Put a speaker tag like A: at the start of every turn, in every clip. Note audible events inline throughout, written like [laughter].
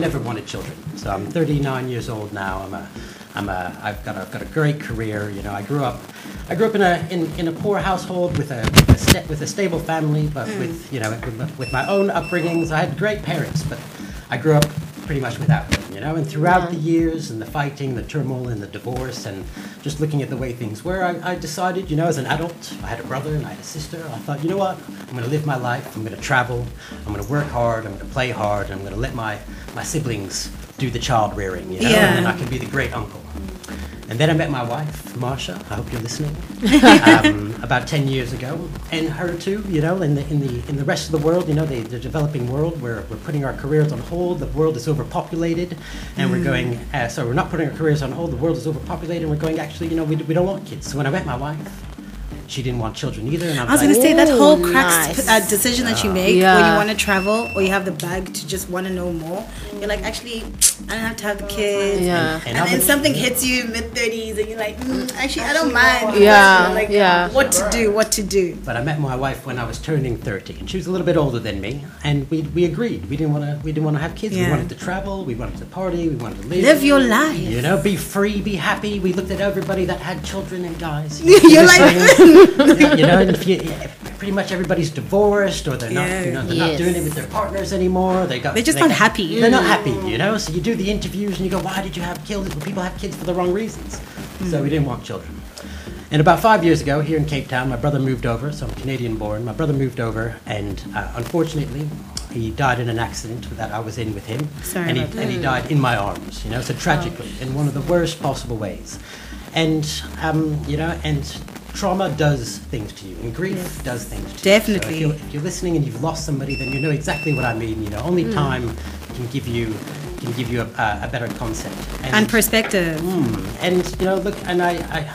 A: never wanted children. So I'm 39 years old now. I'm a, I'm a, I've got a, got a great career. You know, I grew up, I grew up in a, in, in a poor household with a, with a, sta- with a stable family, but mm. with, you know, with, my- with my own upbringings. I had great parents, but I grew up pretty much without them, you know. And throughout the years and the fighting, the turmoil and the divorce, and just looking at the way things were, I, I decided, you know, as an adult, I had a brother and I had a sister. I thought, you know what? I'm going to live my life. I'm going to travel. I'm going to work hard. I'm going to play hard. And I'm going to let my, my siblings do the child rearing, you know,
B: Yeah.
A: and then I can be the great uncle. And then I met my wife, Marsha. I hope you're listening. [laughs] um, about ten years ago, and her too. You know, in the in the in the rest of the world, you know, the, the developing world, we're we're putting our careers on hold. The world is overpopulated, and we're going. Uh, so we're not putting our careers on hold. The world is overpopulated, and we're going. Actually, you know, we, we don't want kids. So when I met my wife, she didn't want children either, and I
B: I
A: was,
B: was going
A: like,
B: to say that whole cracks
C: nice.
B: uh, decision that you make when you want to travel or you have the bag to just want to know more. You're like, actually, I don't have to have the kids.
C: Yeah.
B: And,
A: And
B: then
A: other-
B: something hits you mid 30s and you're like, mm, actually, I don't mind.
C: Yeah,
B: Like,
C: yeah.
B: What to do, what to do.
A: But I met my wife when I was turning 30, and she was a little bit older than me, and we, we agreed. We didn't want to we didn't want to have kids. We wanted to travel. We wanted to party. We wanted to live.
B: Live your life.
A: You know, be free, be happy. We looked at everybody that had children and guys. [laughs]
B: You're [laughs] like-
A: like, [laughs] [laughs] you know, if you, pretty much everybody's divorced or they're not, you know, they're not
C: Yes.
A: doing it with their partners anymore. They got
B: They're just
A: they
B: not
A: got-
B: happy.
A: They're not happy, you know. So you do the interviews and you go, why did you have kids? Well, people have kids for the wrong reasons. So we didn't want children. And about five years ago, here in Cape Town, my brother moved over. So I'm Canadian born. My brother moved over, and uh, unfortunately, he died in an accident that I was in with him.
B: Sorry
A: and he,
B: about
A: and he died in my arms, you know, so tragically, in one of the worst possible ways. And, um, you know, and trauma does things to you, and grief does things to you.
B: Definitely.
A: So if, you're, if you're listening and you've lost somebody, then you know exactly what I mean. You know, only
B: Hmm.
A: time can give you can give you a, a, better concept.
B: And perspective.
A: Mm, and you know, look, and I,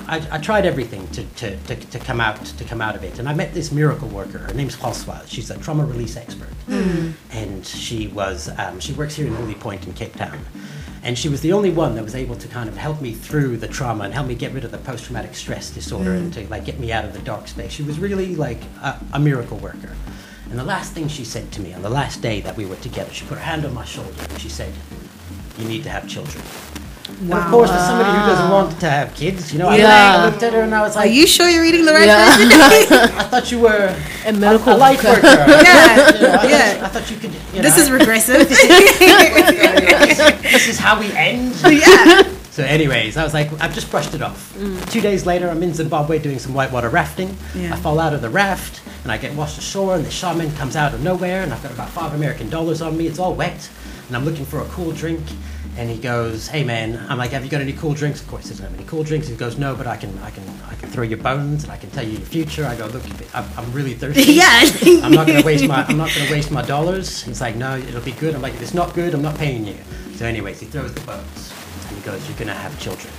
A: I, I, tried everything to, to, to, to come out to come out of it. And I met this miracle worker. Her name's Françoise. She's a trauma release expert, and she was um, she works here in Holy Point in Cape Town. And she was the only one that was able to kind of help me through the trauma and help me get rid of the post-traumatic stress disorder and to like get me out of the dark space. She was really like a, a miracle worker. And the last thing she said to me on the last day that we were together, she put her hand on my shoulder and she said, "You need to have children." And of course, for somebody who doesn't want to have kids, you know, I-
C: Yeah.
A: I looked at her and I was like
B: Are
A: like,
B: you sure you're eating the right
C: Yeah.
B: person? [laughs] [laughs]
A: I thought you were
C: A medical
A: a light worker. [laughs]
B: Yeah,
A: You know, I, thought,
B: yeah.
A: I thought you could. You
B: This
A: know,
B: is regressive.
A: this is how we end.
B: yeah.
A: So, anyways, I was like, I've just brushed it off. Mm. Two days later, I'm in Zimbabwe doing some whitewater rafting.
B: Yeah.
A: I fall out of the raft and I get washed ashore, and the shaman comes out of nowhere, and I've got about five American dollars on me. It's all wet, and I'm looking for a cool drink. And he goes, "Hey man," I'm like, "Have you got any cool drinks?" Of course, he doesn't have any cool drinks. He goes, "No, but I can, I can, I can throw your bones, and I can tell you your future." I go, "Look, I'm, I'm really thirsty. [laughs]
B: Yeah.
A: I'm not gonna waste my, I'm not gonna waste my dollars." He's like, "No, it'll be good." I'm like, "If it's not good, I'm not paying you." So, anyways, he throws the bones, and he goes, "You're gonna have children,"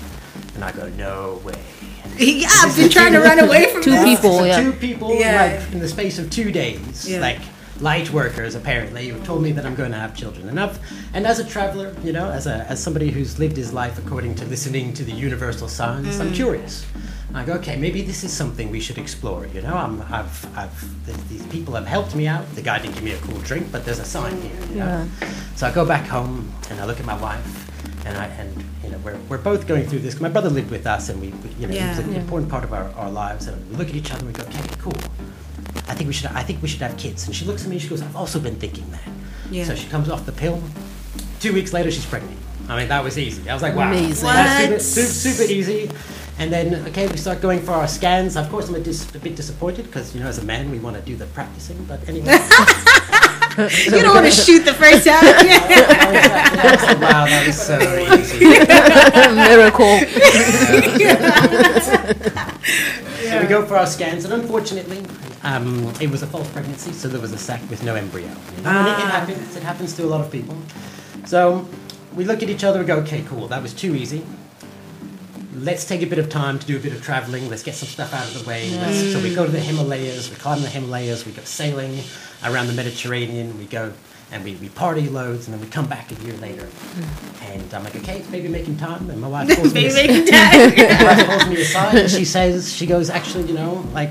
A: and I go, "No way." [laughs]
B: Yeah, I've been trying to run away from
C: Two
B: this.
C: people. Yeah.
A: two people,
B: Yeah.
A: like in the space of two days,
B: Yeah.
A: like light workers apparently, who told me that I'm going to have children. enough. And as a traveler, you know, as a as somebody who's lived his life according to listening to the universal signs, I'm mm. curious. I go, okay, maybe this is something we should explore. You know, I'm, I've, I've, th- these people have helped me out. The guy didn't give me a cool drink, but there's a sign here. You know? So I go back home and I look at my wife, and I, and you know, we're, we're both going through this. My brother lived with us, and we, we you know, he was
B: Yeah.
A: an important part of our, our lives. And we look at each other and we go, okay, cool. I think we should. I think we should have kids. And she looks at me. and She goes, I've also been thinking that.
B: Yeah.
A: So she comes off the pill. Two weeks later, she's pregnant. I mean, that was easy. I was like, wow,
C: Amazing.
A: that's super,
B: What?
A: super, super easy. And then, okay, we start going for our scans. Of course, I'm a, dis- a bit disappointed because, you know, as a man, we want to do the practicing. But anyway, [laughs]
B: You don't want to shoot the first time.
A: I was like, wow, that was so easy. [laughs]
C: Miracle. [laughs]
A: So we go for our scans, and unfortunately, um, it was a false pregnancy, so there was a sac with no embryo. You know, and it, it happens. It happens to a lot of people. So we look at each other and go, okay, cool, that was too easy. Let's take a bit of time to do a bit of traveling. Let's get some stuff out of the way. Let's- so we go to the Himalayas, we climb the Himalayas, we go sailing around the Mediterranean, we go and we, we party loads, and then we come back a year later. And I'm like, okay, it's baby making time. And my wife [laughs] calls me.
B: Baby. [laughs]
A: My wife calls me aside and she says, she goes, actually, you know, like,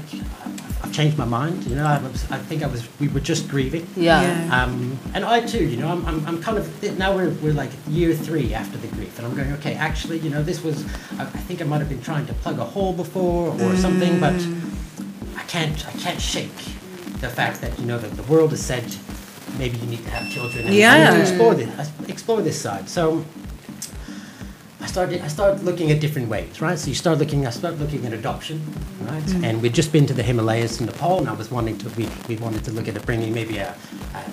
A: changed my mind. You know, I, was, I think I was. We were just grieving.
C: Yeah.
B: Yeah.
A: Um, and I too, you know, I'm, I'm, I'm kind of now we're, we're like year three after the grief, and I'm going, okay, actually, you know, this was, I, I think I might have been trying to plug a hole before or something, but I can't, I can't shake the fact that you know that the world has said maybe you need to have children, and I need
B: Yeah.
A: to explore this, explore this side. So. I started, I started looking at different ways, right? So you start looking, I started looking at adoption, right? Mm. And we'd just been to the Himalayas in Nepal, and I was wanting to, we, we wanted to look at bringing maybe a, a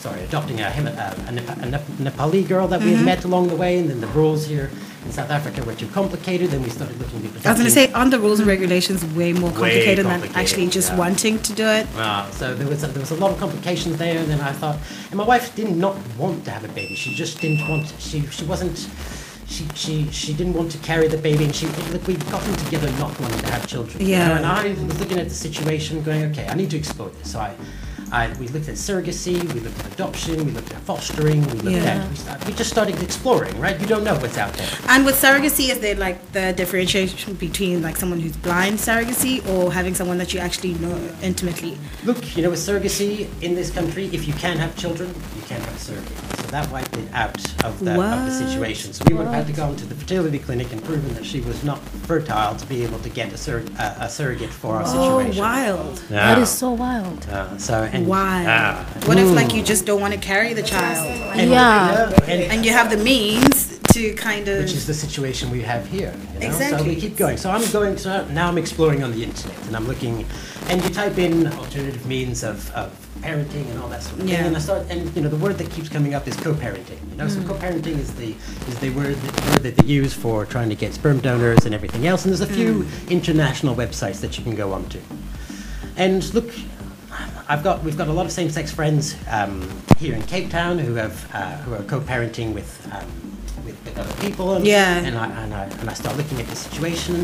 A: sorry, adopting a, a, a, a Nepali girl that we had met along the way, and then the rules here in South Africa were too complicated. Then we started looking at.
B: I was gonna say, aren't the rules and regulations way more complicated than
A: complicated,
B: actually just
A: yeah.
B: wanting to do it?
A: Uh, so there was a, there was a lot of complications there, and then I thought, and my wife did not want to have a baby. She just didn't want. She she wasn't. She, she, she didn't want to carry the baby, and she look, we'd gotten together not wanting to have children. you
B: Yeah.
A: know, and I was looking at the situation, going, okay, I need to explore this. So I, I we looked at surrogacy, we looked at adoption, we looked at fostering, we looked
B: Yeah.
A: at we, start, we just started exploring. Right, you don't know what's out there.
B: And with surrogacy, is there like the differentiation between like someone who's blind surrogacy or having someone that you actually know intimately?
A: Look, you know, with surrogacy in this country, if you can have children, you can't have a surrogate. So that wiped it out of the, of the situation. So we would have had to go into the fertility clinic and proven that she was not fertile to be able to get a, sur- uh, a surrogate for our
B: Oh,
A: situation.
B: wild.
C: That is so wild.
A: Uh, so and
B: Wild.
A: ah,
B: What if like hmm. you just don't want to carry the child
A: and,
C: Yeah.
A: and,
B: and you have the means to kind of
A: which is the situation we have here. You know? So we keep going. So I'm going. So now I'm exploring on the internet, and I'm looking, and you type in alternative means of, of parenting and all that sort of
B: Yeah.
A: thing, and I start. And you know, the word that keeps coming up is co-parenting. You know, so hmm. co-parenting is the is the word the word that they use for trying to get sperm donors and everything else. And there's a few hmm. international websites that you can go onto. And look, I've got we've got a lot of same-sex friends um, here in Cape Town who have uh, who are co-parenting with. Um, with, with other people, and,
B: Yeah.
A: and I and I and I start looking at the situation,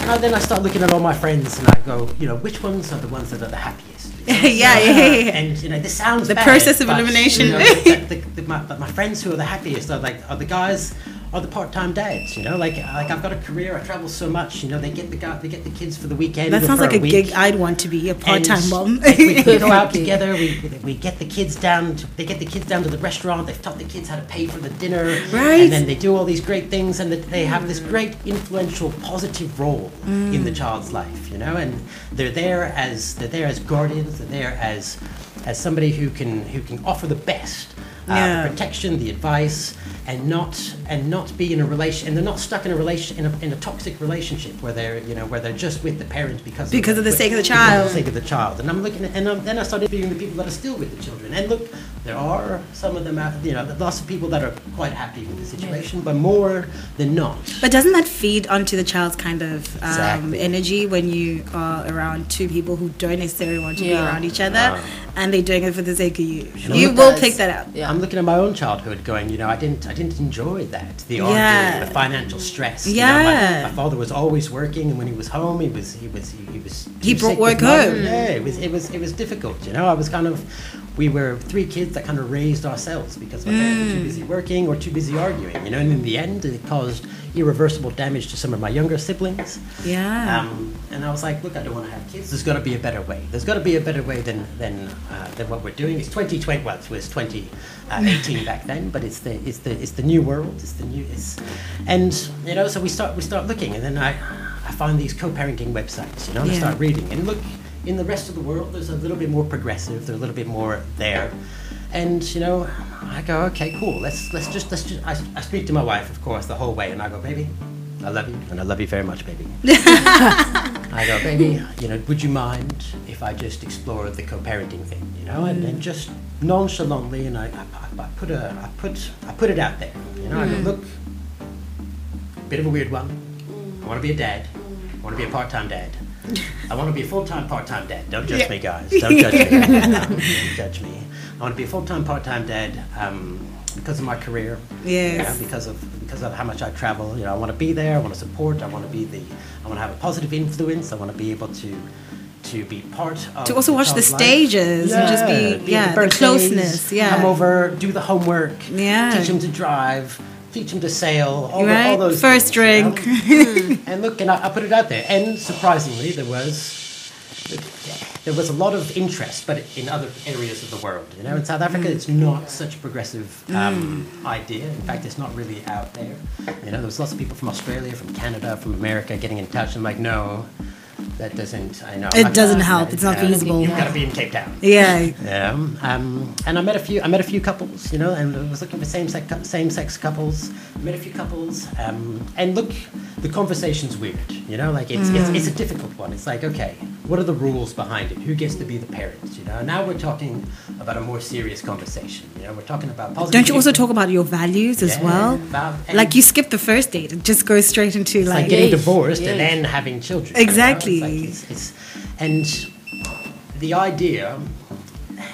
A: and I, then I start looking at all my friends, and I go, you know, which ones are the ones that are the happiest? [laughs]
B: Yeah, yeah, yeah, yeah.
A: And you know, this sounds
B: The
A: bad,
B: process of elimination.
A: You know, the, [laughs] the, the, my, but my friends who are the happiest are like are the guys are the part-time dads. You know, like like I've got a career, I travel so much. You know, they get the guy, they get the kids for the weekend.
B: that sounds like a
A: week.
B: gig I'd want to be a part-time
A: And,
B: mom.
A: we, we [laughs] go out together. We, we get the kids down. To, they get the kids down to the restaurant. They've taught the kids how to pay for the dinner.
B: Right.
A: And then they do all these great things, and they have this great influential, positive role in the child's life. You know, and they're there as they're there as guardians. They're there as as somebody who can who can offer the best. Uh,
B: Yeah.
A: the protection, the advice, and not and not be in a relation, and they're not stuck in a relation in a, in a toxic relationship where they're you know where they're just with the parent because
B: Because of the sake of the child
A: because of the sake of the child. And I'm looking at, and um, then I started interviewing the people that are still with the children. And look, there are some of them, out, you know, lots of people that are quite happy with the situation, but more than not.
B: But doesn't that feed onto the child's kind of um,
A: Exactly.
B: energy when you are around two people who don't necessarily want to be around each other and they're doing it for the sake of you?
A: Sure.
B: You will
C: does.
B: pick that up.
C: Yeah.
A: I'm looking at my own childhood, going, you know, I didn't, I didn't enjoy that. The arguing,
B: Yeah.
A: the financial stress. you know,
B: Yeah.
A: my, my father was always working, and when he was home, he was, he was, he, he was.
B: He brought work home.
A: Yeah, it was, it was, it was difficult. You know, I was kind of, we were three kids that kind of raised ourselves because my parents were too
B: Mm.
A: busy working or too busy arguing. You know, and in the end, it caused irreversible damage to some of my younger siblings.
B: Yeah.
A: Um, and I was like, look, I don't want to have kids. There's got to be a better way. There's got to be a better way than than uh, than what we're doing. It's 2020. Well, it was 2018 back then, but it's the it's the it's the new world. It's the new. It's, and you know, so we start we start looking, and then I I find these co-parenting websites. You know, and I start reading, and look, in the rest of the world, there's a little bit more progressive. They're a little bit more there. And you know, I go, okay, cool. Let's let's just let's just. I, I speak to my wife, of course, the whole way, and I go, baby, I love you, and I love you very much, baby. [laughs] I go, baby, you know, would you mind if I just explore the co-parenting thing, you know, and, and just nonchalantly, and I, I, I put a, I put, I put it out there, you know, I go, mm. look, bit of a weird one. I want to be a dad. I want to be a part-time dad. [laughs] I want to be a full-time part-time dad. Don't judge
B: Yeah.
A: me, guys. Don't judge me. [laughs] Don't judge me. I want to be a full-time part-time dad um, because of my career.
B: Yes.
A: You know, because of because of how much I travel. You know, I want to be there. I want to support. I want to be the. I want to have a positive influence. I want to be able to to be part of.
B: To also watch the stages and just be-
A: at
B: yeah, the
A: birthdays,
B: closeness, yeah.
A: Come over, do the homework.
B: Yeah.
A: Teach them to drive. Teach them to sail. All, the, all those
B: First
A: things, you know?
B: drink. [laughs]
A: and look, and I, I put it out there, and surprisingly, there was there was a lot of interest, but in other areas of the world. You know, in South Africa, it's not such a progressive um, idea. In fact, it's not really out there. You know, there was lots of people from Australia, from Canada, from America getting in touch. And I'm like, no, that doesn't. I know
B: It doesn't help. It's not
A: uh,
B: feasible.
A: You've got to be in Cape Town.
B: Yeah.
A: Yeah, um, and I met a few. I met a few couples, you know, and I was looking for same sex same sex couples. I met a few couples, um, and look, the conversation's weird, you know, like it's, it's it's a difficult one. It's like, okay, what are the rules behind it? Who gets to be the parents? You know, now we're talking about a more serious conversation. You know, we're talking about positive.
B: Don't you also talk about your values as
A: Yeah,
B: well?
A: about-
B: Like you skip the first date and just go straight into
A: it's like
B: like,
A: getting divorced and then having children. you know? It's like it's, it's, and the idea,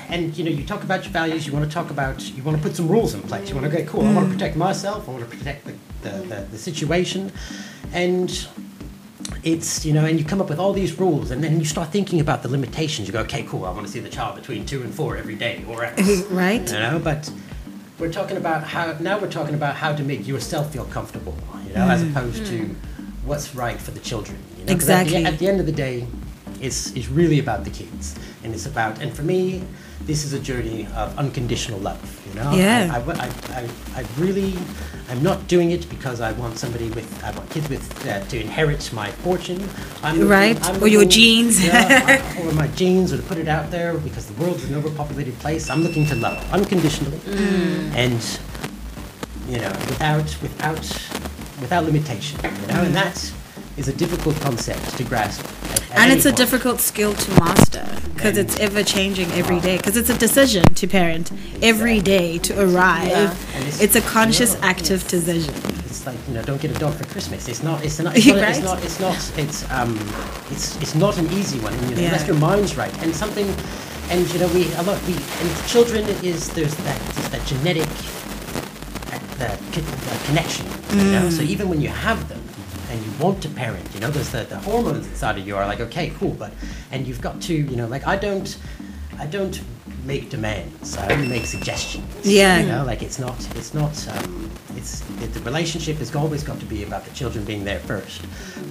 A: and you know, you talk about your values. You want to talk about. You want to put some rules in place. You want to go, cool. I want to mm. protect myself. I want to protect the, the, the, the situation, and it's you know, and you come up with all these rules, and then you start thinking about the limitations. You go, okay, cool. I want to see the child between two and four every day, or else. [laughs]
B: right?
A: You know, but we're talking about how now we're talking about how to make yourself feel comfortable, you know, as mm. opposed to mm. what's right for the children. You know? 'Cause At
B: Exactly.
A: the, at the end of the day, it's it's really about the kids, and it's about and for me, this is a journey of unconditional love. You know,
B: Yeah.
A: I, I, I, I, really, I'm not doing it because I want somebody with I want kids with uh, to inherit my fortune. I'm looking-
B: Right,
A: I'm
B: or your
A: looking-
B: genes.
A: yeah, [laughs] or my genes, or to put it out there because the world is an overpopulated place. I'm looking to love unconditionally,
B: Mm.
A: and you know, without without without limitation. You know, and that is a difficult concept to grasp. at- at
B: and it's a difficult skill to master because it's ever changing every day because it's a decision to parent every day to arrive
C: Yeah.
A: It's-
B: it's a conscious
A: yeah.
B: active decision
A: It's like you know, don't get a dog for Christmas. It's not. It's not. [laughs] It's not.
B: Right.
A: It's not. It's not. It's um. It's it's not an easy one. And, you know,
B: Yeah.
A: unless your mind's right and something, and you know, we a lot we and children is there's that there's that genetic the, the connection. You know,
B: Mm.
A: so even when you have them and you want to parent, you know, there's the, the hormones inside of you are like, okay, cool, but and you've got to, you know, like I don't, I don't make demands. I only make suggestions.
B: Yeah.
A: You know, like it's not, it's not, um, it's it, the relationship has always got to be about the children being there first.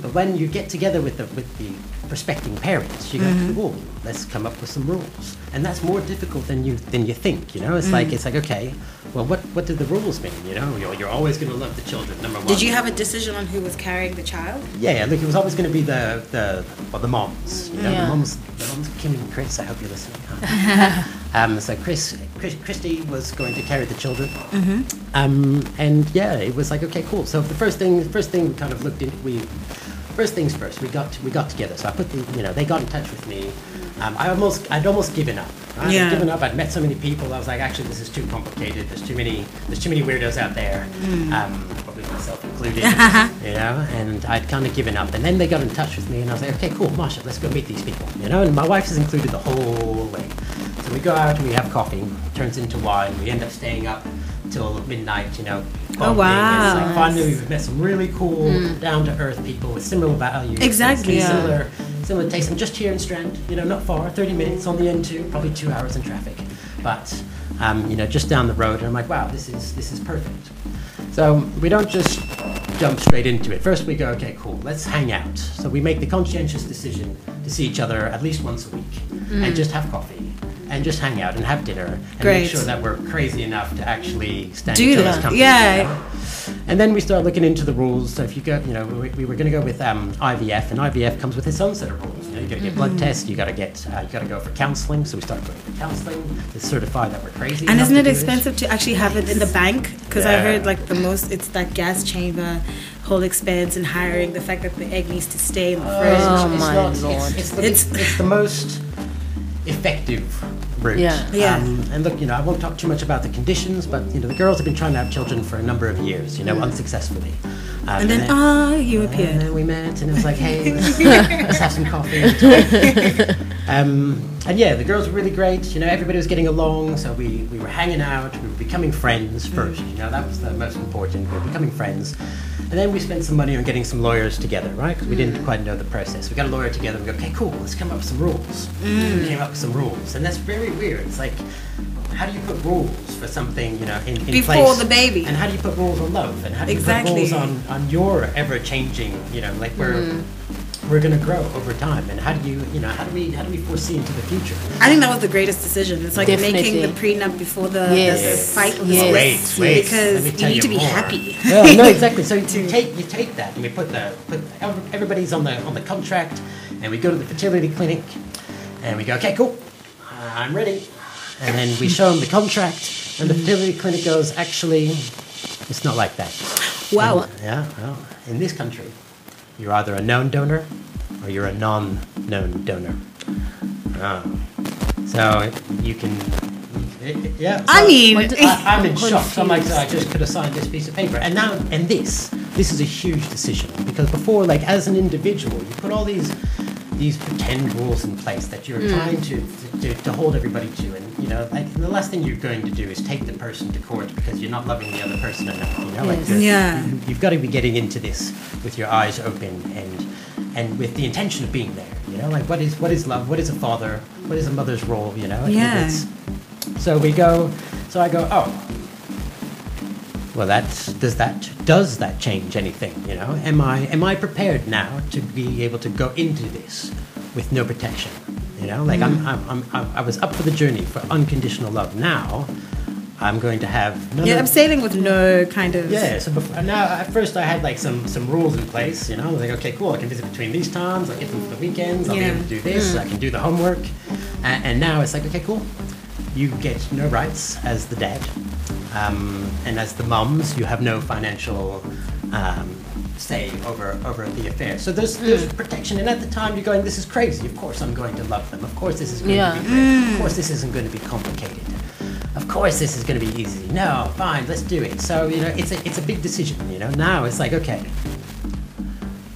A: But when you get together with the with the prospecting parents, you go, "Cool, let's come up with some rules," and that's more difficult than you than you think. You know, it's like it's like okay, well, what what did the rules mean? You know, you're, you're always going to love the children. Number one.
B: did you have a decision on who was carrying the child
A: Yeah, yeah. Look, it was always going to be the the well, the moms. You know,
C: Yeah.
A: the moms, the moms. Kim and Chris. I hope you're listening. [laughs] um, so Chris, Chris, Christy was going to carry the children. Um, and yeah, it was like okay, cool. So the first thing, the first thing we kind of looked in, we first things first. We got we got together. So I put the, you know, they got in touch with me. Um, I almost, I'd almost given up.
B: Yeah.
A: I'd given up. I'd met so many people. I was like, actually, this is too complicated. There's too many, there's too many weirdos out there. Um, probably myself included. [laughs] you know, and I'd kind of given up. And then they got in touch with me, and I was like, okay, cool, Marsha, let's go meet these people. You know, and my wife is included the whole way. So we go out and we have coffee. Turns into wine. We end up staying up till midnight. You know. bonding.
B: wow.
A: It's like finally we've met some really cool, down to earth people with similar values.
B: Exactly, yeah.
A: Similar, similar tastes. I'm just here in Strand. You know, not far. 30 minutes on the N2. Probably two hours in traffic, but um, you know, just down the road. And I'm like, wow, this is this is perfect. So we don't just jump straight into it. First, we go, okay, cool, let's hang out. So we make the conscientious decision to see each other at least once a week and just have coffee and just hang out and have dinner and
B: Great.
A: make sure that we're crazy enough to actually stand
B: Do
A: each other's
B: that.
A: company.
B: Yeah.
A: you know? And then we start looking into the rules. So if you go, you know, we, we were going to go with um, IVF, and IVF comes with its own set of rules. You know, you got to get
B: Mm-hmm.
A: blood tests, you got to get, uh, you got to go for counselling. So we start going for counselling to certify that we're crazy.
B: and isn't
A: to
B: it
A: this.
B: expensive to actually have it in the bank because i heard like the most it's that gas chamber whole expense and hiring the fact that the egg needs to stay in the fridge
C: Oh,
A: it's
C: my
A: not, it's-
C: lord.
A: It's, the,
B: It's-
A: it's, the most effective route.
C: Yeah.
B: Yeah.
A: Um, and look, you know, I won't talk too much about the conditions, but you know, the girls have been trying to have children for a number of years, you know, unsuccessfully. Um,
B: and then ah you
A: and
B: appeared
A: then we met, and it was like, hey, [laughs] let's, let's have some coffee. [laughs] um, and yeah, the girls were really great. You know, everybody was getting along, so we, we were hanging out. We were becoming friends first. You know, that was the most important. We were becoming friends, and then we spent some money on getting some lawyers together, right? Because we didn't mm. quite know the process. We got a lawyer together. We go, okay, cool. Let's come up with some rules. We came up with some rules, and that's very weird. It's like. How do you put rules for something, you know, in, in
B: Before
A: place?
B: the baby.
A: And how do you put rules on love? And how do you
B: Exactly.
A: put rules on, on your ever changing, you know, like we're mm. We're going to grow over time, and how do you, you know, how do we, how do we foresee into the future?
B: I think that was the greatest decision. It's like making the
C: Definitely.
B: prenup before the,
C: Yes.
B: the, the fight or the
C: Yes.
A: Wait, wait,
B: Because you need
A: you
B: to be
A: more.
B: happy.
A: Yeah, no, [laughs] exactly. So you take you take that, and we put the put everybody's on the on the contract, and we go to the fertility clinic, and we go, okay, cool, uh, I'm ready, and then we show them the contract, and the fertility clinic goes, actually, it's not like that.
B: Wow.
A: And- yeah. Well, in this country, you're either a known donor or you're a non-known donor. Oh. So you can. Yeah.
B: I mean,
A: I, I'm in [laughs] shock. So I'm like, so I just could have signed this piece of paper. And now, and this, this is a huge decision because before, like, as an individual, you put all these these pretend rules in place that you're hmm. trying to, to to hold everybody to, and you know, like, the last thing you're going to do is take the person to court because you're not loving the other person enough. You know, like,
C: Yes.
B: Yeah.
A: you- you've got to be getting into this with your eyes open and and with the intention of being there. You know, like, what is what is love? What is a father? What is a mother's role? You know,
B: Yeah.
A: so we go. So I go. Oh. Well, that does that does that change anything? You know, am I am I prepared now to be able to go into this with no protection? You know, like I'm, mm. I'm, I'm I- was up for the journey for unconditional love. Now, I'm going to have none
B: Yeah, I'm sailing with no kind of.
A: yeah, so before, now at first I had like some some rules in place, you know, I was like okay, cool, I can visit between these times, I get them for the weekends, I'll
B: Yeah.
A: be able to do this, mm. I can do the homework, and, and now it's like okay, cool, you get no rights as the dad, um, and as the mums, you have no financial um, say over over the affair. So there's there's protection, and at the time you're going, this is crazy. Of course I'm going to love them. Of course this is going
C: Yeah.
A: to be great. Of course this isn't going to be complicated. Of course this is going to be easy. No, fine, let's do it. So you know, it's a it's a big decision. You know, now it's like okay,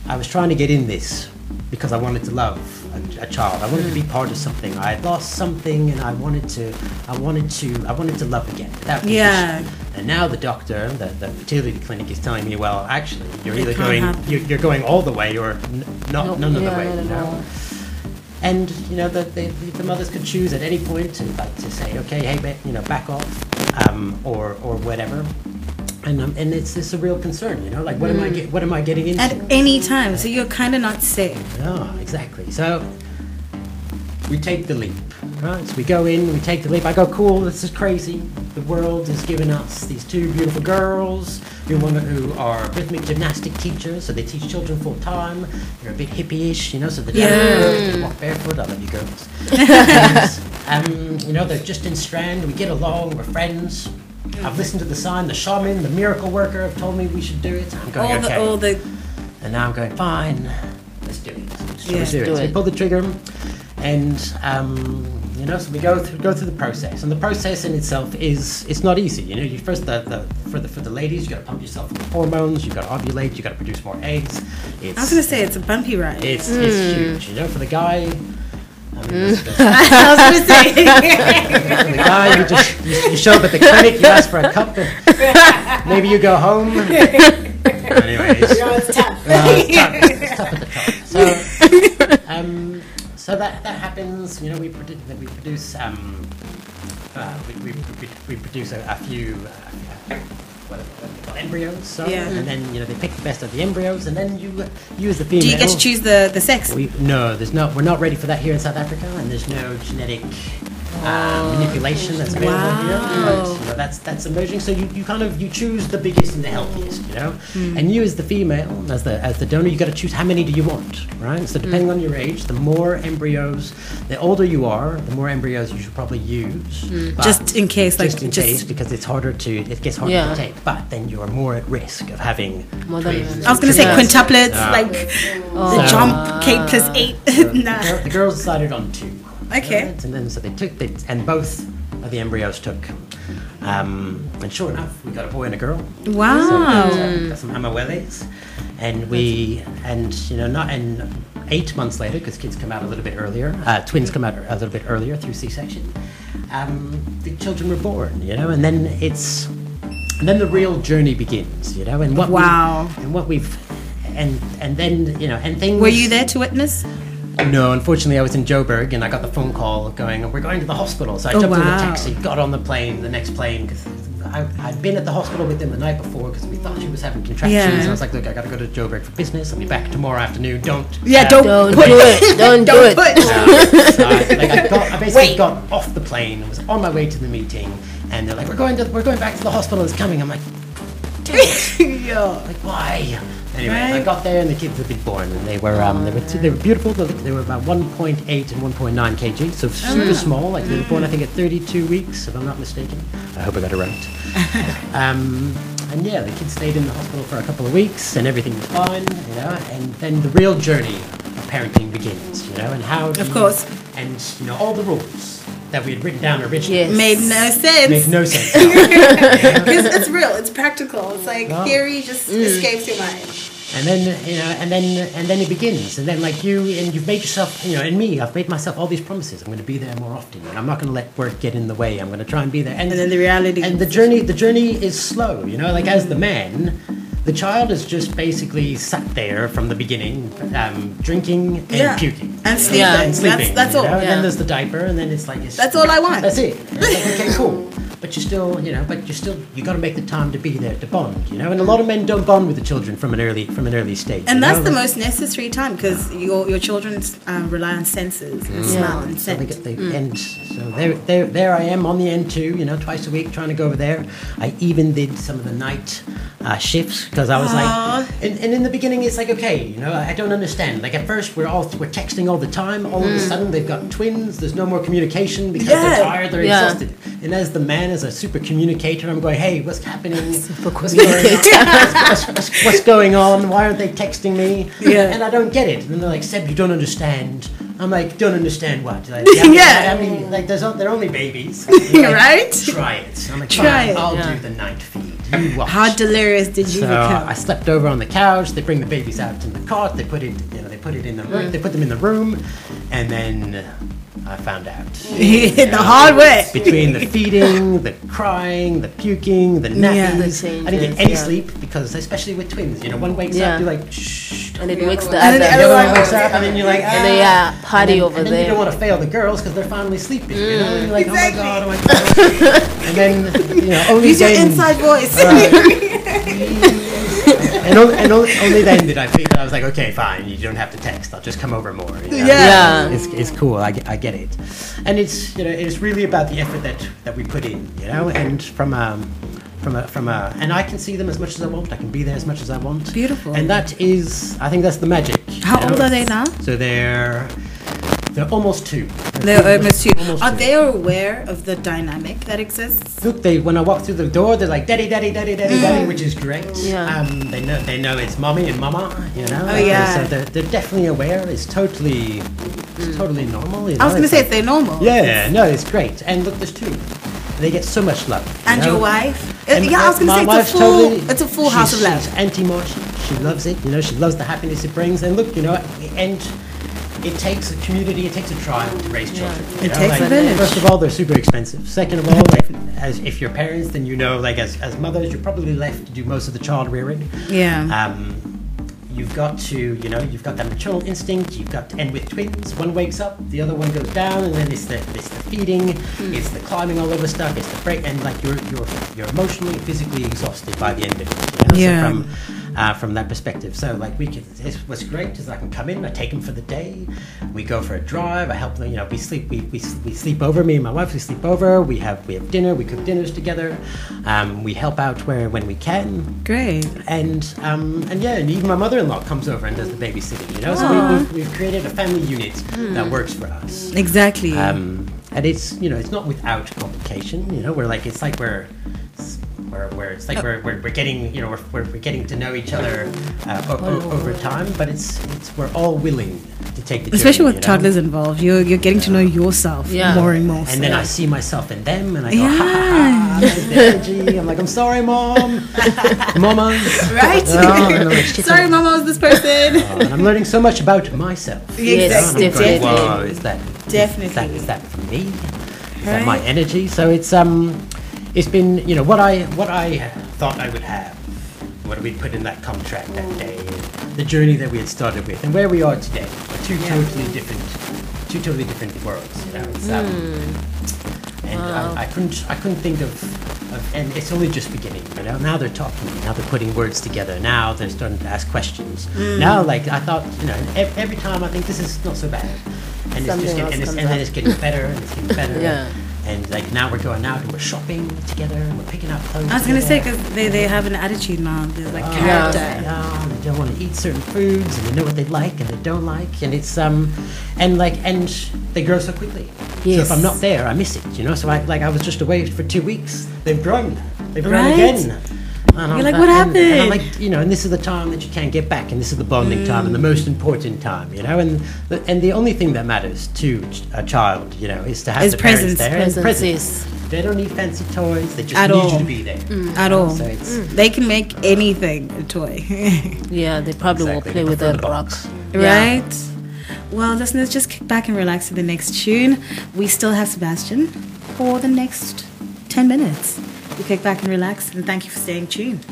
A: I was trying to get in this because I wanted to love a, child. I wanted to be part of something. I had lost something, and I wanted to. I wanted to. I wanted to love again. Condition.
B: Yeah.
A: And now the doctor, the, the fertility clinic, is telling me, well, actually, you're
B: It
A: either going, you're, you're going all the way, or n- not
C: No,
A: none of
C: yeah,
A: the way. You know. And you know the, the, the mothers could choose at any point to like to say, okay, hey, you know, back off, um, or or whatever. And um, and it's it's a real concern, you know, like what am I
C: Mm.
A: get, what am I getting into?
B: At any time, so you're kind of not safe.
A: Oh, exactly. So we take the leap, right? So we go in, we take the leap. I go, cool. This is crazy. The world has given us these two beautiful girls who want who are rhythmic gymnastic teachers, so they teach children full time. They're a bit hippie-ish, you know. So the
B: Yeah.
A: they walk barefoot. I love you girls. [laughs] and, um, you know, they're just in Strand. We get along. We're friends. I've listened to the sign. The shaman, the miracle worker, have told me we should do it. I'm going,
B: All the
A: okay.
B: all the
A: And now I'm going, fine, let's do it. Let's do it.
C: Do
A: So we pull the trigger, and um, you know, so we go through go through the process. And the process in itself is it's not easy. You know, you first the, the for the for the ladies, you got to pump yourself with hormones. You got to ovulate. You got to produce more eggs. It's
B: I was gonna say it's a bumpy ride.
A: it's it's huge. You know, for the guy. I mean, this- this- [laughs]
B: I was gonna say. [laughs]
A: for the guy, you just you, you show up at the clinic, you ask for a cup, maybe you go home. [laughs] Anyways,
B: it's tough.
A: Uh, it's tough, it's tough at the top. So, um, so that that happens. You know, we produce we produce um, uh, we, we, we, produce a, a few uh, what what are they called? embryos. So,
B: Yeah.
A: and then you know they pick the best of the embryos, and then you use the female.
B: Do you get to choose the the sex?
A: We, no, there's no. We're not ready for that here in South Africa, and there's no genetic uh, manipulation that's available here.
B: Wow.
A: But, you know, that's that's emerging. So you, you kind of you choose the biggest and the healthiest, you know. Hmm. And you as the female, as the as the donor, you got to choose how many do you want, right? So depending hmm. on your age, the more embryos, the older you are, the more embryos you should probably use. Hmm. But-
B: Just in case, like,
A: just in
B: just-
A: case, because it's harder to it gets harder
C: Yeah.
A: to take. But then you are more at risk of having
C: More than-
A: twins
B: I was gonna say quintuplets, like the
A: So-
B: jump K plus eight.
A: the, [laughs] girl- the girls decided on two.
B: Okay.
A: And then so they took the and both of the embryos took. Um, and sure enough, we got a boy and a girl. So we
B: Wow.
A: got, uh, got some Amaweles, and we and you know not and eight months later because kids come out a little bit earlier, uh, twins come out a little bit earlier through C-section. Um, the children were born, you know, and then it's and then the real journey begins, you know, and what we-
B: Wow.
A: and what we've and and then you know and things.
B: Were you there to witness?
A: No, unfortunately, I was in Joburg and I got the phone call going, "We're going to the hospital." So I
B: Oh,
A: jumped in
B: wow.
A: the taxi, got on the plane, the next plane, because I'd been at the hospital with them the night before because we thought she was having contractions.
B: Yeah.
A: And I was like, look, I got to go to Joburg for business. I'll be back tomorrow afternoon. Don't.
B: Yeah,
A: uh,
B: don't
C: Don't
B: put
C: do it. Don't do it.
B: put. [laughs]
A: so I, like I, got, I basically
B: Wait.
A: got off the plane and was on my way to the meeting, and they're like, "We're going to, we're going back to the hospital. It's coming." I'm like, [laughs]
B: Yo.
A: like why? Anyway, I got there and the kids had been born, and they were um, they were they were beautiful. They, they were about 1.8 and 1.9 kg, so super small. Like they were born, I think, at 32 weeks, if I'm not mistaken. I hope I got it right. [laughs] um, and yeah, the kids stayed in the hospital for a couple of weeks, and everything was fine, you know. And then the real journey of parenting begins, you know, and how do
B: Of
A: you-
B: course.
A: and you know all the rules that we had written down originally
C: Yes.
B: Made no sense.
A: make no sense. [laughs]
B: Because it's real. It's practical. It's like
A: Wow.
B: theory just mm. escapes your mind.
A: And then you know, and then and then it begins, and then like you and you've made yourself, you know, and me, I've made myself all these promises. I'm going to be there more often, and I'm not going to let work get in the way. I'm going to try and be there. And,
B: And then the reality.
A: and the journey, the journey is slow. You know, like as the man, the child is just basically sat there from the beginning, um, drinking and
B: Yeah.
A: puking
B: And sleeping.
C: Yeah.
A: and sleeping.
B: That's, that's all.
A: know? And then there's the diaper, and then it's like it's,
B: That's all I want.
A: That's it. Like, okay, cool. But you still, you know, but you still, you got to make the time to be there to bond, you know. And a lot of men don't bond with the children from an early, from an early stage.
B: And that's
A: know?
B: the most necessary time because your your children um, rely on senses, and smell and
A: So they
B: scent.
A: get the end. So there, there, there I am on the N2. You know, twice a week trying to go over there. I even did some of the night uh, shifts because I was
B: Aw.
A: like, and, and in the beginning it's like okay, you know, I don't understand. Like at first we're all we're texting all the time. All of a sudden they've got twins. There's no more communication because
B: Yeah.
A: they're tired. They're
C: Yeah.
A: exhausted. And as the man, as a super communicator, I'm going, hey, what's happening? [laughs]
C: Super
A: what's going on?
C: communicator.
A: what's, what's, what's going on? Why aren't they texting me?
B: Yeah.
A: And I don't get it. And they're like, Seb, you don't understand. I'm like, don't understand what? Like, [laughs]
B: Yeah.
A: I mean, like, there's, they're only babies. [laughs] Like,
B: Right?
A: Try it. I'm like,
B: Try it.
A: I'll
C: Yeah.
A: do the night feed. You watch.
B: How delirious did you
A: so
B: become?
A: I slept over on the couch. They bring the babies out in the cot. They put it, you know, they put it in the room. Mm. They put them in the room, and then I found out. [laughs]
B: the hard way.
A: Between the feeding, the crying, the puking, the
B: Yeah.
A: nappies,
C: The
A: I didn't get any
C: yeah.
A: sleep because, especially with twins, you know, one wakes
C: Yeah.
A: up, you're like, shh.
C: And it wakes the
B: And then
C: other.
B: the
A: The other
B: other
A: one
B: one
A: wakes up, and then you're like,
C: And then,
A: "Ah."
C: yeah, party
A: and then,
C: over
A: and then you don't want to fail the girls because they're finally sleeping. You know, you're like,
B: Exactly.
A: oh my god, oh my [laughs] god. and then, you know, only
B: Use your inside voice. [laughs] [laughs]
A: and, only, and only, only then did I feel I was like, okay, fine, you don't have to text. I'll just come over more. You know?
B: Yeah.
C: Yeah.
A: It's, it's cool. I, get- I get it, and it's you know it's really about the effort that that we put in. You know, and from a from a from a and I can see them as much as I want. I can be there as much as I want.
B: Beautiful.
A: And that is, I think that's the magic.
B: How
A: you
B: old are they now?
A: So they're they're almost two.
B: They're almost two.
A: Almost
B: Are
A: two.
B: they aware of the dynamic that exists?
A: Look, they when I walk through the door, they're like daddy, daddy, daddy, daddy,
B: Mm.
A: daddy, which is great.
C: Yeah.
A: Um, they know they know it's mommy and mama. You know.
B: Oh, yeah.
A: So they're, they're definitely aware. It's totally, it's totally normal. you
B: I was gonna
A: it's
B: say
A: like-
B: they're normal.
A: Yeah, no, it's great. And look, there's two. They get so much love. you
B: And
A: know?
B: your wife? Uh,
A: And
B: yeah, I was gonna say it's a full,
A: totally-
B: it's a full house of love.
A: She's anti-March. She loves it. You know, she loves the happiness it brings. And look, you know, and it takes a community, it takes a tribe to raise children. you
B: It
A: know,
B: takes a village.
A: First of all, they're super expensive. Second of all, like, as if you're parents, then you know, like as, as mothers, you're probably left to do most of the child rearing.
B: Yeah.
A: Um, you've got to, you know, you've got that maternal instinct. You've got, and with twins, one wakes up, the other one goes down, and then it's the it's the feeding, it's the climbing all over stuff, it's the break, and like you're you're you're emotionally, physically exhausted by the end of it. You know?
B: Yeah.
A: So from uh, from that perspective, so like we can, it's, what's great because I can come in, I take them for the day, we go for a drive, I help them, you know, we sleep, we, we, we sleep over, me and my wife, we sleep over, we have we have dinner, we cook dinners together, um, we help out where when we can,
B: Great.
A: and um, and yeah, and even my mother-in-law comes over and does the babysitting. You know, so we, we've, we've created a family unit that works for us.
B: Exactly.
A: Um, and it's you know it's not without complication. You know, we're like it's like we're we're, we're it's like we're, we're, we're getting you know we're, we're, we're getting to know each other uh, o- o- over time. But it's it's we're all willing to take the journey, Especially
B: with
A: you know?
B: toddlers involved, you're you're getting to know yourself
C: Yeah.
B: more and more.
A: And then. I see myself in them, and I go, ha ha ha, energy. I'm like, I'm sorry, mom, [laughs] mama.
B: right.
A: Oh, and I'm like,
B: Sorry, Mama was this person.
A: Oh, and I'm learning so much about myself.
C: Yes,
A: And I'm going,
C: definitely.
A: Whoa, is that
B: Definitely.
A: Is that, is that for me? Is that my energy? So it's um, it's been you know what I what I thought I would have, what we put in that contract that day, the journey that we had started with, and where we are today, are two totally different, two totally different worlds. You know, it's, um, and I, I couldn't I couldn't think of of, and it's only just beginning. You know, now they're talking. Now they're putting words together. Now they're starting to ask questions.
C: Mm.
A: Now, like I thought, you know, ev- every time I think this is not so bad, and it's just getting, and, it's, and then it's getting better and it's getting [laughs] better.
C: Yeah.
A: And like now we're going out and we're shopping together and we're picking out clothes.
B: I was gonna say because they, they have an attitude now. There's like
A: Oh,
B: character.
A: yeah, they don't want to eat certain foods, and they know what they like and they don't like, and it's um, and like and they grow so quickly. So if I'm not there, I miss it, you know. So I like I was just away for two weeks. They've grown. They've grown
B: Right?
A: again. And I'm
B: You're like, "What
A: and- And I'm
B: happened?"
A: like, you know, and this is the time that you can't get back, and this is the bonding mm. time, and the most important time, you know. And the, and the only thing that matters to a child, you know, is to have
B: Is
A: the parents
B: presence.
A: there. and
C: Presence,
A: presence. They don't need fancy toys. They just
B: At
A: need
B: all.
A: you to be there.
B: Mm, at all.
A: So it's mm.
B: They can make anything a toy. [laughs]
C: Yeah, they probably
A: Exactly,
C: will play with
A: prefer
C: that rock. Yeah.
B: Right? Well, listeners, just kick back and relax to the next tune. We still have Sebastian for the next 10 minutes. You kick back and relax, and thank you for staying tuned.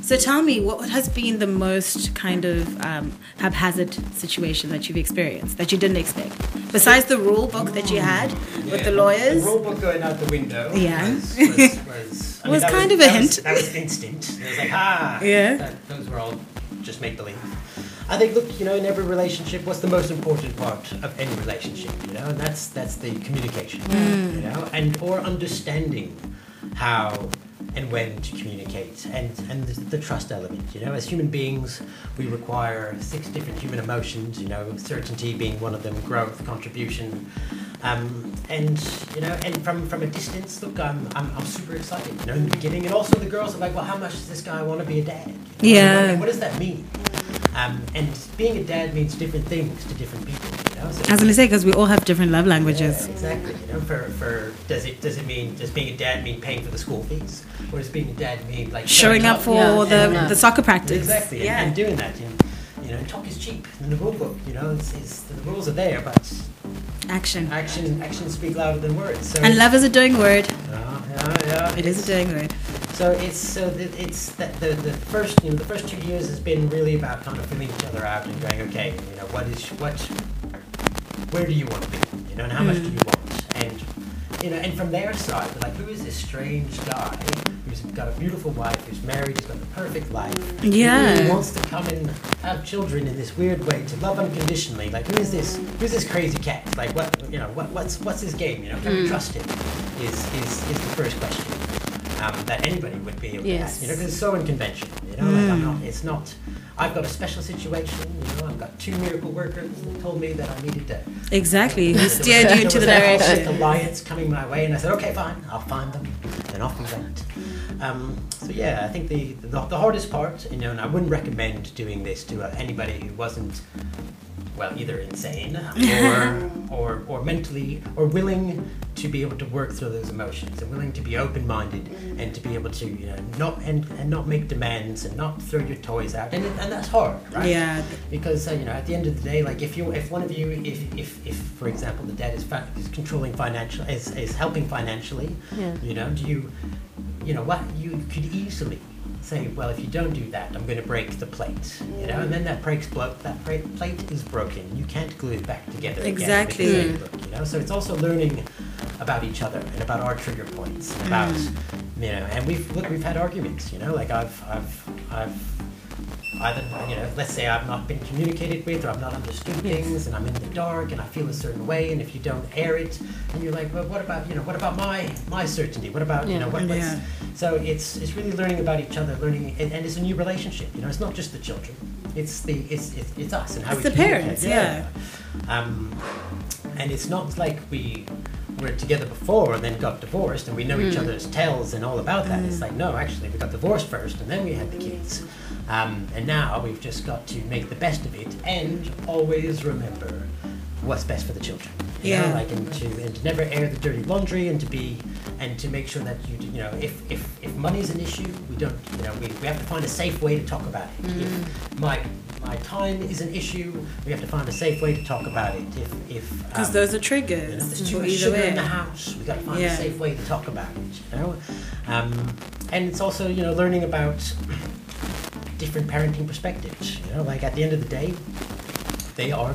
B: So tell me, what has been the most kind of um, haphazard situation that you've experienced that you didn't expect? Besides the rule book that you had with the lawyers?
A: The rule book going out the window.
B: Yeah.
A: Was, was, [laughs] was, I
B: Was kind of a
A: that
B: hint.
A: that was instant. It was like, ah.
B: Yeah.
A: That, those were all just make believe. I think, look, you know, in every relationship, what's the most important part of any relationship? You know, and that's that's the communication.
B: Mm.
A: You know, and or understanding how and when to communicate, and and the, the trust element. You know, as human beings, we require six different human emotions. You know, certainty being one of them, growth, contribution. Um, and you know, and from from a distance, look, I'm, I'm I'm super excited. You know, in the beginning, and also the girls are like, well, how much does this guy want to be a dad? You know,
B: Yeah.
A: What, what does that mean? Um, and being a dad means different things to different people. You know, so
B: I was going to say, because we all have different love
A: yeah,
B: languages.
A: exactly. You know, for, for does it does it mean does being a dad mean paying for the school fees, or does being a dad mean like
B: Showing up for
C: Yeah,
B: the,
C: yeah.
B: the soccer practice.
A: exactly and,
B: Yeah.
A: and doing that? And, you know, talk is cheap in the rule book. You know, it's, it's, the rules are there, but
B: Action.
A: action actions speak louder than words. So
B: And love is a doing word.
A: Yeah, yeah, yeah.
B: It is a doing word.
A: So it's so it's that the, the first you know the first two years has been really about kind of feeling each other out and going okay you know what is what where do you want to be you know and how much do you mm. want and you know and from their side they're like who is this strange guy who's got a beautiful wife who's married who's got the perfect life who
B: Yeah.
A: really wants to come and have children in this weird way to love unconditionally like who is this who's this crazy cat like what you know what what's what's his game you know can we mm. trust him is is is the first question um, that anybody would be able to ask. You know, because it's so unconventional. You know, like I'm mm. not. It's not. I've got a special situation. You know, I've got two miracle workers that told me that I needed to.
B: Exactly. Who [laughs] steered you into the
A: there was a
B: direction.
A: alliance coming my way, and I said, okay, fine, I'll find them. And off we went. Um, so yeah, I think the, the the hardest part, you know, and I wouldn't recommend doing this to uh, anybody who wasn't well, either insane or, [laughs] or, or mentally, or willing to be able to work through those emotions and willing to be open-minded and to be able to, you know, not and, and not make demands and not throw your toys out. And, and that's hard, right?
B: Yeah.
A: Because uh, you know, at the end of the day, like if you, if one of you, if, if, if for example, the dad is, fa- is controlling financial, is, is helping financially,
C: Yeah.
A: you know, do you, you know, what you could easily say, well, if you don't do that, I'm going to break the plate, you know, and then that breaks blo- that plate is broken. You can't glue it back together. again
B: Exactly.
A: it broke, you know, so it's also learning about each other and about our trigger points and about, mm. you know, and we've look, we've had arguments, you know, like I've, I've, I've either you know let's say i've not been communicated with or i've not understood things and i'm in the dark and i feel a certain way and if you don't air it and you're like well what about you know what about my my certainty? What about you know what,
B: Yeah.
A: so it's it's really learning about each other learning and, and it's a new relationship you know it's not just the children. It's the it's it's, it's us and how
B: It's
A: we
B: the parents,
A: um and it's not like we were together before and then got divorced and we know each other's tells and all about that. It's like, no, actually, we got divorced first and then we had the kids. Um, and now we've just got to make the best of it and always remember what's best for the children. You know,
B: Yeah.
A: like and to and to never air the dirty laundry and to be and to make sure that you you know if if if money is an issue, we don't you know we, we have to find a safe way to talk about it. If my my time is an issue, we have to find a safe way to talk about it. If if
B: Because
A: um,
B: those are
A: you know,
B: triggers.
A: there's too much sugar
B: way.
A: in the house. We got to find
B: Yeah.
A: a safe way to talk about it. You know, um, and it's also you know learning about different parenting perspectives. You know, like at the end of the day, they are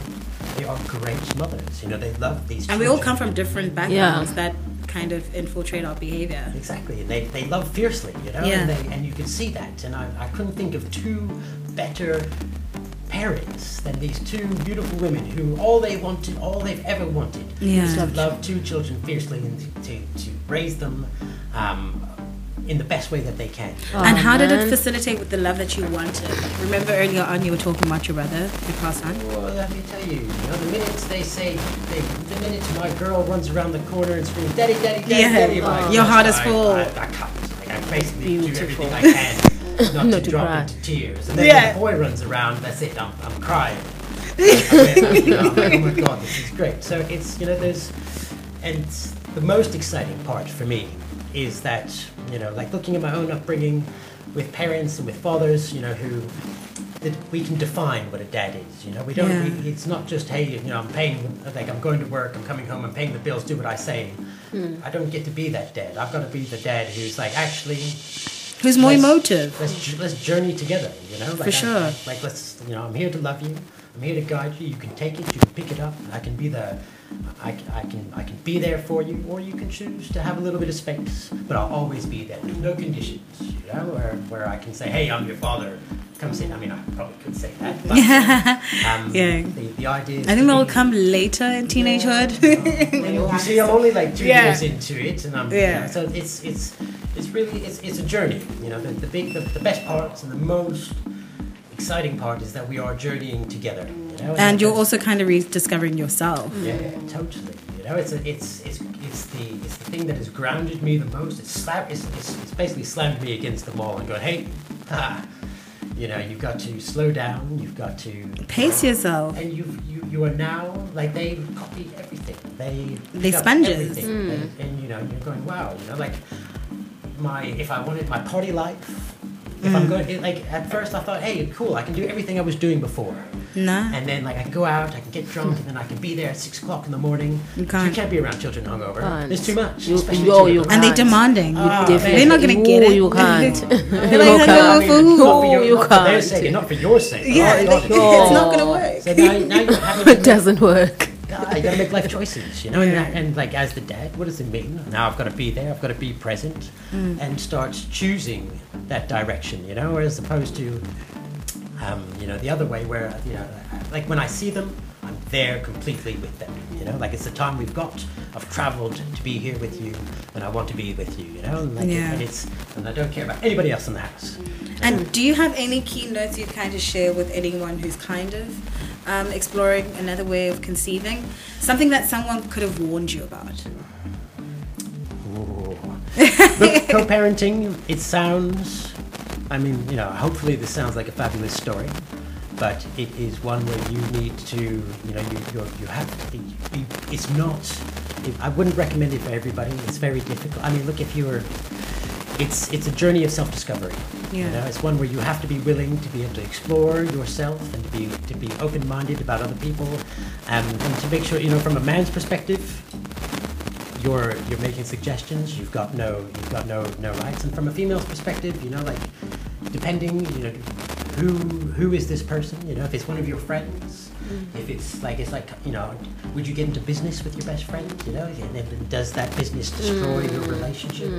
A: they are great mothers. You know, they love these.
B: And we all come from different
C: Yeah.
B: backgrounds that kind of infiltrate our behavior.
A: Exactly, and they, they love fiercely, you know,
B: Yeah.
A: and, they, and you can see that. And I, I couldn't think of two better parents than these two beautiful women who all they wanted, all they've ever wanted,
B: Yeah.
A: is to love two children fiercely and to, to, to raise them um, in the best way that they can.
B: Oh, and how did it facilitate with the love that you wanted? Remember earlier on you were talking about your brother, your past son?
A: Well, let me tell you, you know, the minutes they say, they, the minutes my girl runs around the corner and screams, "Daddy, daddy, daddy,
B: Yeah.
A: daddy," my
B: Your heart is full.
A: I-
B: full.
A: I, I, cut. Like, I basically
C: Beautiful.
A: do everything I can [laughs] not,
C: Not
A: to
C: to
A: drop
C: cry.
A: into tears. And then
B: Yeah.
A: the boy runs around, that's it. I'm, I'm crying. I mean, you know, I'm like, oh my god, this is great. So it's you know, there's, and the most exciting part for me is that you know, like looking at my own upbringing with parents and with fathers, you know, who that we can define what a dad is. You know, we don't.
B: Yeah.
A: We, it's not just hey, you know, I'm paying, like I'm going to work, I'm coming home, I'm paying the bills, do what I say. Hmm. I don't get to be that dad. I've got to be the dad who's like actually.
B: Who's more emotive?
A: Let's let's journey together. You know, like
B: For
A: I-
B: sure.
A: like let's, you know, I'm here to love you. I'm here to guide you. You can take it. You can pick it up. I can be the, I, I can I can be there for you, or you can choose to have a little bit of space. But I'll always be there. No conditions. You know, where where I can say, hey, I'm your father. Come sit. I mean, I probably could say that. But, [laughs] um,
B: Yeah.
A: The, the idea. Is
B: I think that will come later in teenagehood.
A: you see, I'm only like two
B: Yeah.
A: years into it, and I'm
B: Yeah.
A: so it's it's it's really it's, it's a journey. You know, the, the big the, the best parts and the most exciting part is that we are journeying together. You know,
B: and you're also kind of rediscovering yourself.
A: yeah, totally. You know, it's a, it's it's it's the it's the thing that has grounded me the most. It's slap it's, it's, it's basically slammed me against the wall and going, hey, ha, you know, you've got to slow down. You've got to
B: Pace yourself.
A: and you've, you you are now like they copy everything. They
B: They sponges.
A: everything. And, and you know you're going wow. You know like my if I wanted my party life. If
B: Mm.
A: I'm going it, like at first I thought hey cool I can do everything I was doing before.
B: Nah.
A: And then like I can go out, I can get drunk, and then I can be there at six o'clock in the morning.
B: You
A: You
B: can't.
A: You can't be around children hungover.
C: Can't.
A: There's too much.
C: You-
A: especially
C: you- oh,
A: two
C: you
A: of them.
B: And they
C: can't.
B: demanding.
A: Ah,
B: They're not gonna get it.
C: You can't. [laughs]
B: They're
C: you
B: like,
C: can't.
B: "Hello,
A: I mean,
B: food."
A: not for your,
C: You
A: not for their
C: can't.
A: sake, and not for your sake.
B: Yeah,
A: Oh,
B: like,
A: God.
B: it's not gonna work.
A: So now, now you're [laughs] having
C: It doesn't work.
A: Ah, you gotta make life choices, you know, and,
B: Yeah.
A: that, and like as the dad, what does it mean? Now I've got to be there, I've got to be present,
B: Mm.
A: and start choosing that direction, you know, as opposed to, um, you know, the other way where you know, like when I see them, I'm there completely with them, you know, like it's the time we've got. I've travelled to be here with you, and I want to be with you, you know, like,
B: Yeah.
A: and it's and I don't care about anybody else in the house.
B: And do you have any key notes you'd kind of share with anyone who's kind of um, exploring another way of conceiving? Something that someone could have warned you about? [laughs]
A: Look, co-parenting, it sounds, I mean, you know, hopefully this sounds like a fabulous story, but it is one where you need to, you know, you, you're, you have to, be, it's not, I wouldn't recommend it for everybody. It's very difficult. I mean, look, if you're, it's, it's a journey of self-discovery. You
B: Yeah.
A: know, it's one where you have to be willing to be able to explore yourself and to be, to be open-minded about other people um, and to make sure, you know, from a man's perspective, you're you're making suggestions. You've got no you've got no no rights. And from a female's perspective, you know, like depending, you know, who who is this person? You know, if it's one of your friends, if it's like it's like you know, would you get into business with your best friend? You know, and does that business destroy your relationship?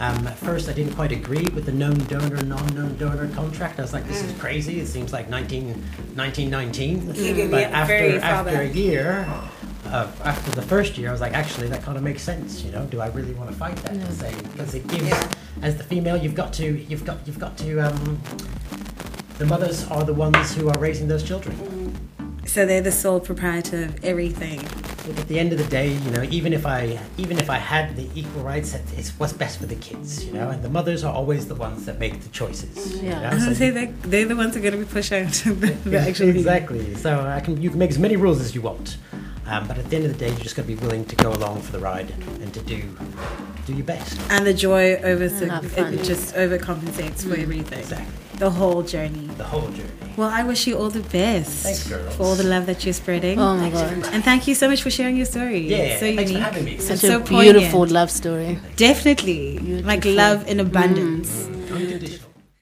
A: Um, at first, I didn't quite agree with the known donor, non-known donor contract. I was like, this is crazy. It seems like 19, 1919.
B: Mm.
A: But after after a year, uh, after the first year, I was like, actually, that kind of makes sense. You know, do I really want to fight that? Because because it gives,
B: Yeah.
A: as the female, you've got to, you've got, you've got to. Um, the mothers are the ones who are raising those children.
B: So they're the sole proprietor of everything.
A: Look, at the end of the day, you know, even if I, even if I had the equal rights, it's what's best for the kids. You know, and the mothers are always the ones that make the choices. you
C: Yeah.
A: know,
B: I was [laughs]
A: so
B: gonna say
A: you-
B: they they're the ones who are gonna be pushing the, the [laughs] actual
A: exactly. So I can you can make as many rules as you want, um, but at the end of the day, you're just got to be willing to go along for the ride and to do do your best.
B: And the joy over
C: have fun.
B: it just overcompensates for everything.
A: Exactly.
B: The whole journey.
A: The whole journey.
B: Well, I wish you all the best
A: Thanks, girls.
B: for all the love that you're spreading.
C: Oh my god.
B: And thank you so much for sharing your story.
A: Yeah,
B: It's so
A: thanks for having me.
B: It's
C: Such
B: so
C: a beautiful
B: poignant.
C: love story.
B: Definitely. Like love in abundance.